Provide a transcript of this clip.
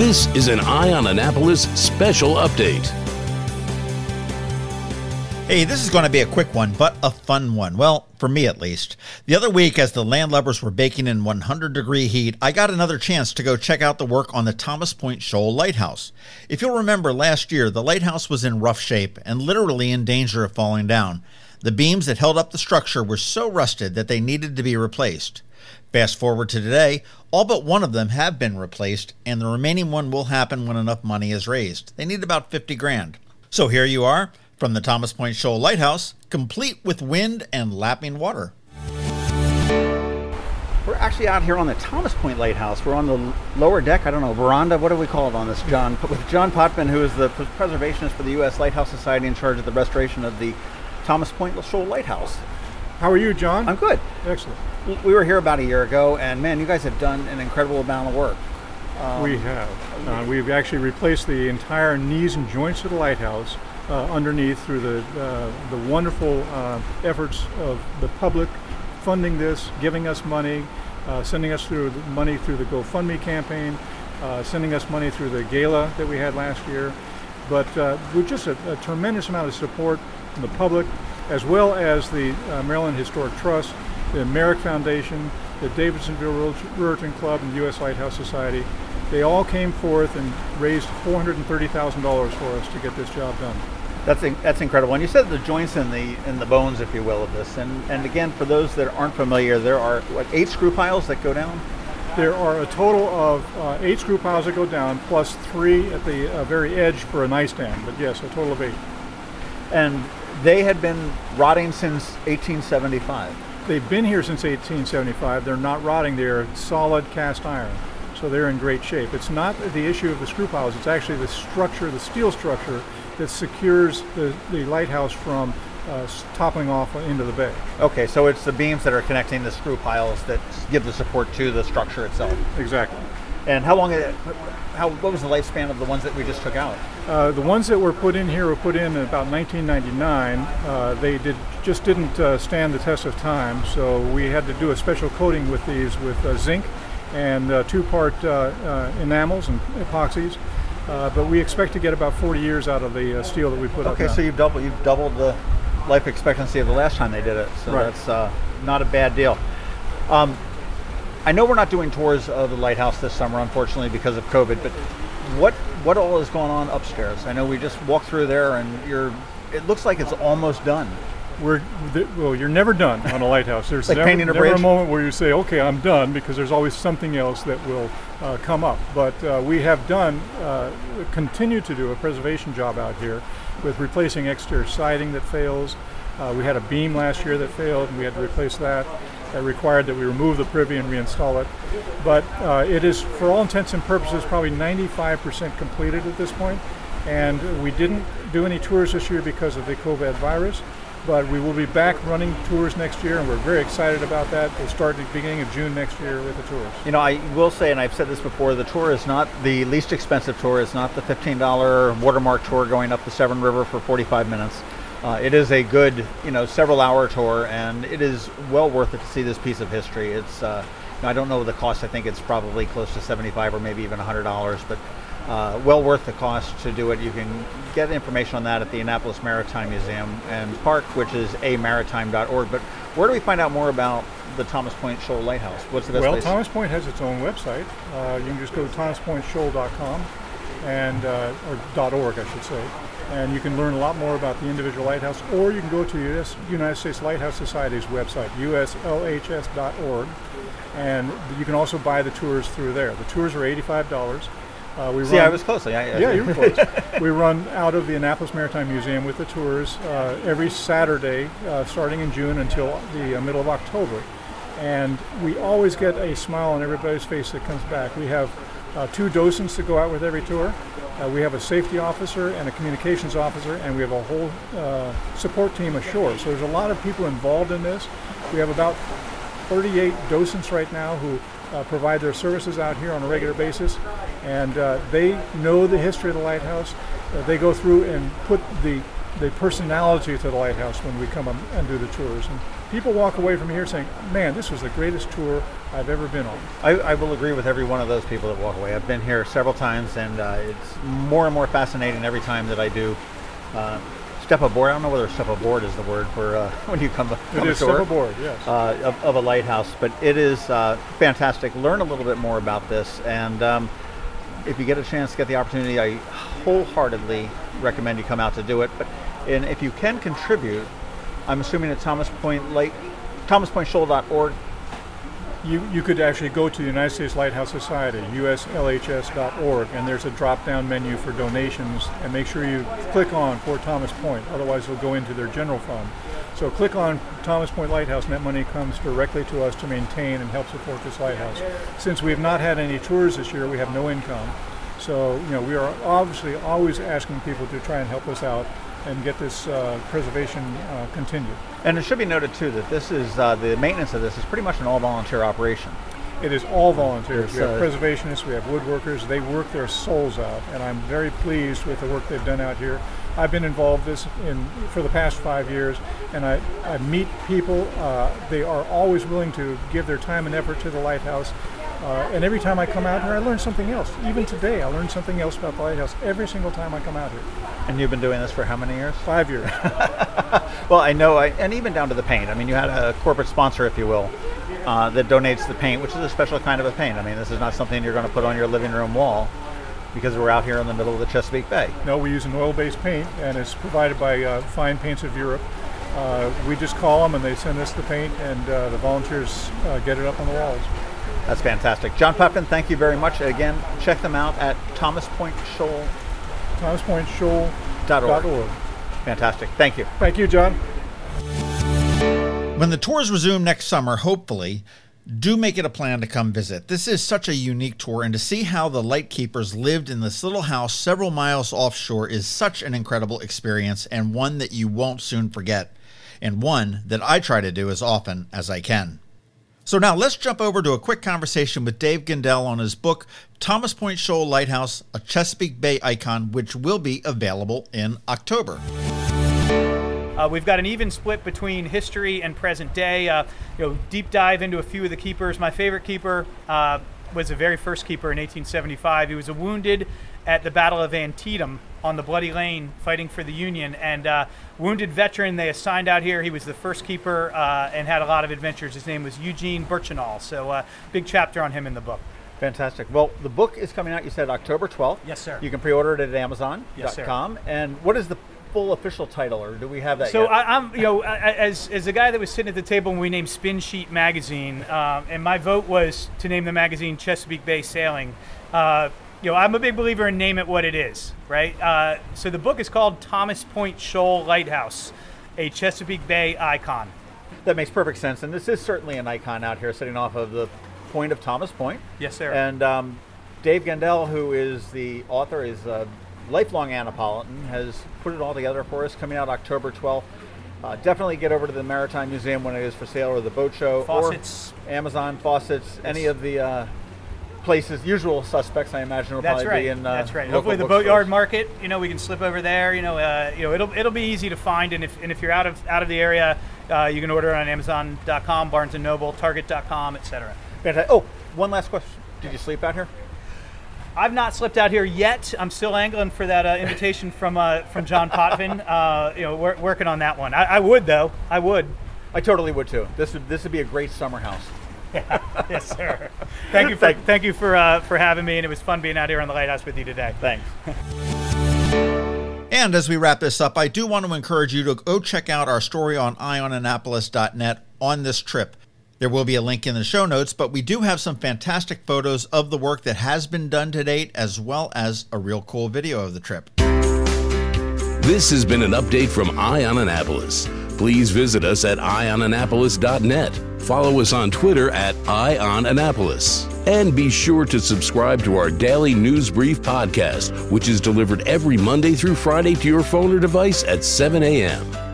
This is an Eye on Annapolis special update. Hey, this is going to be a quick one, but a fun one. Well, for me at least. The other week, as the landlubbers were baking in 100 degree heat, I got another chance to go check out the work on the Thomas Point Shoal Lighthouse. If you'll remember, last year, the lighthouse was in rough shape and literally in danger of falling down. The beams that held up the structure were so rusted that they needed to be replaced. Fast forward to today, all but one of them have been replaced, and the remaining one will happen when enough money is raised. They need about 50 grand. So here you are, from the Thomas Point Shoal Lighthouse, complete with wind and lapping water. We're actually out here on the Thomas Point Lighthouse. We're on the lower deck. I don't know, veranda. What do we call it on this, John? With John Potvin, who is the preservationist for the U.S. Lighthouse Society in charge of the restoration of the Thomas Point Shoal Lighthouse. How are you, John? I'm good. Excellent. We were here about a year ago, and man, you guys have done an incredible amount of work. Um, we have. Uh, we've actually replaced the entire knees and joints of the lighthouse uh, underneath through the uh, the wonderful uh, efforts of the public funding this, giving us money, uh, sending us through money through the GoFundMe campaign, uh, sending us money through the gala that we had last year. But with just a, a tremendous amount of support from the public, as well as the Maryland Historic Trust, the Merrick Foundation, the Davidsonville Ruritan Club, and the U.S. Lighthouse Society. They all came forth and raised $430,000 for us to get this job done. That's that's incredible. And you said the joints and the and the bones, if you will, of this. And and again, for those that aren't familiar, there are what eight screw piles that go down. There are a total of uh, eight screw piles that go down, plus three at the uh, very edge for a nightstand. But yes, a total of eight. And they had been rotting since 1875 they've been here since 1875. They're not rotting. They're solid cast iron, so they're in great shape. It's not the issue of the screw piles. It's actually the structure, the steel structure, that secures the, the lighthouse from uh, toppling off into the bay. Okay, so it's the beams that are connecting the screw piles that give the support to the structure itself. Exactly. And how long? How what was the lifespan of the ones that we just took out? Uh, the ones that were put in here were put in about 1999. Uh, they did just didn't uh, stand the test of time, so we had to do a special coating with these with uh, zinc and uh, two-part uh, enamels and epoxies. but we expect to get about 40 years out of the steel that we put okay, up. Okay, so you've doubled you've doubled the life expectancy of the last time they did it. So right. that's not a bad deal. Um, I know we're not doing tours of the lighthouse this summer, unfortunately, because of COVID. But what what all is going on upstairs? I know we just walked through there, and you're. It looks like it's almost done. We're well. You're never done on a lighthouse. There's like never, a, never a, moment where you say, "Okay, I'm done," because there's always something else that will uh, come up. But uh, we have done, uh, continue to do a preservation job out here with replacing exterior siding that fails. Uh, we had a beam last year that failed, and we had to replace that that required that we remove the privy and reinstall it. But uh, it is, for all intents and purposes, probably 95% completed at this point. And we didn't do any tours this year because of the COVID virus, but we will be back running tours next year, and we're very excited about that. We'll start at the beginning of June next year with the tours. You know, I will say, and I've said this before, the tour is not the least expensive tour. It's not the $15 watermark tour going up the Severn River for 45 minutes. Uh, it is a good, you know, several hour tour, and it is well worth it to see this piece of history. It's, uh, I don't know the cost. I think it's probably close to 75 or maybe even $100, but uh, well worth the cost to do it. You can get information on that at the Annapolis Maritime Museum and Park, which is amaritime.org. But where do we find out more about the Thomas Point Shoal Lighthouse? What's the best well, place? Thomas Point has its own website. Uh, you can just go to thomaspointshoal.com and uh, or .org, I should say and you can learn a lot more about the individual lighthouse, or you can go to the US, United States Lighthouse Society's website, uslhs.org, and you can also buy the tours through there. The tours are $85. Uh, we See, run, I was close. I, I, yeah, you were close. we run out of the Annapolis Maritime Museum with the tours uh, every Saturday, uh, starting in June until the uh, middle of October. And we always get a smile on everybody's face that comes back. We have uh, two docents to go out with every tour. Uh, we have a safety officer and a communications officer, and we have a whole uh, support team ashore. So there's a lot of people involved in this. We have about 38 docents right now who uh, provide their services out here on a regular basis, and uh, they know the history of the lighthouse. Uh, they go through and put the the personality to the lighthouse when we come and do the tours. And people walk away from here saying, "Man, this was the greatest tour I've ever been on." I, I will agree with every one of those people that walk away. I've been here several times, and uh, it's more and more fascinating every time that I do. Uh, step aboard. I don't know whether step aboard is the word for uh, when you come, come it is ashore. step aboard, yes. Uh, of, of, a lighthouse, but it is uh, fantastic. Learn a little bit more about this, and um, if you get a chance, to get the opportunity, I wholeheartedly recommend you come out to do it. But and if you can contribute, I'm assuming at Thomas Point Lake, thomaspointshoal.org. You, you could actually go to the United States Lighthouse Society, uslhs.org, and there's a drop down menu for donations. And make sure you click on Fort Thomas Point, otherwise, it'll go into their general fund. So click on Thomas Point Lighthouse, and that money comes directly to us to maintain and help support this lighthouse. Since we have not had any tours this year, we have no income. So, you know, we are obviously always asking people to try and help us out and get this uh, preservation uh, continued. And it should be noted too that this is uh, the maintenance of this is pretty much an all-volunteer operation. It is all volunteers. we have uh, preservationists, we have woodworkers. They work their souls out, and I'm very pleased with the work they've done out here. I've been involved this in for the past five years, and I, I meet people. Uh, they are always willing to give their time and effort to the lighthouse. Uh, and every time I come out here, I learn something else. Even today, I learned something else about the lighthouse every single time I come out here. And you've been doing this for how many years? Five years. well, I know, I, and even down to the paint. I mean, you had a corporate sponsor, if you will, uh, that donates the paint, which is a special kind of a paint. I mean, this is not something you're going to put on your living room wall because we're out here in the middle of the Chesapeake Bay. No, we use an oil-based paint, and it's provided by uh, Fine Paints of Europe. Uh, we just call them, and they send us the paint, and uh, the volunteers uh, get it up on the walls. That's fantastic. John Potvin, thank you very much. Again, check them out at Thomas Point Shoal. ThomasPointShoal.org. Fantastic. Thank you. Thank you, John. When the tours resume next summer, hopefully, do make it a plan to come visit. This is such a unique tour, and to see how the lightkeepers lived in this little house several miles offshore is such an incredible experience and one that you won't soon forget, and one that I try to do as often as I can. So now let's jump over to a quick conversation with Dave Gendell on his book, Thomas Point Shoal Lighthouse, a Chesapeake Bay Icon, which will be available in October. Uh, we've got an even split between history and present day. Uh, you know, deep dive into a few of the keepers. My favorite keeper uh, was the very first keeper in 1875. He was a wounded at the Battle of Antietam on the Bloody Lane fighting for the Union. And uh, wounded veteran they assigned out here. He was the first keeper uh, and had a lot of adventures. His name was Eugene Birchinall. So uh, big chapter on him in the book. Fantastic. Well, the book is coming out. You said October 12th. Yes, sir. You can pre-order it at Amazon.com. Yes, sir. And what is the full official title, or do we have that? So yet? I, am you know, as as a guy that was sitting at the table when we named SpinSheet Magazine, uh, and my vote was to name the magazine Chesapeake Bay Sailing. Uh, you know, I'm a big believer in name it what it is, right? Uh, so the book is called Thomas Point Shoal Lighthouse, a Chesapeake Bay icon. That makes perfect sense, and this is certainly an icon out here, sitting off of the point of Thomas Point. Yes, sir. And um, Dave Gendell, who is the author, is a lifelong Annapolitan, has put it all together for us, coming out October 12th. Uh, definitely get over to the Maritime Museum when it is for sale, or the boat show, faucets. or Amazon faucets, yes. any of the uh, places, usual suspects, I imagine, will That's probably right. be in. Uh, That's right. Hopefully, the boatyard market. You know, we can slip over there. You know, uh, you know, it'll it'll be easy to find, and if and if you're out of out of the area, uh, you can order it on Amazon.com, Barnes and Noble, Target.com, etc. Oh, one last question. Did you sleep out here? I've not slipped out here yet. I'm still angling for that uh, invitation from uh, from John Potvin. Uh, you know, we're working on that one. I, I would though. I would. I totally would too. This would this would be a great summer house. Yeah. yes, sir. Thank you for thank you for uh, for having me, and it was fun being out here on the lighthouse with you today. Thanks. and as we wrap this up, I do want to encourage you to go check out our story on eyeonannapolis.net on this trip. There will be a link in the show notes, but we do have some fantastic photos of the work that has been done to date, as well as a real cool video of the trip. This has been an update from Eye on Annapolis. Please visit us at eyeonannapolis.net. Follow us on Twitter at eyeonannapolis. And be sure to subscribe to our daily news brief podcast, which is delivered every Monday through Friday to your phone or device at 7 a.m.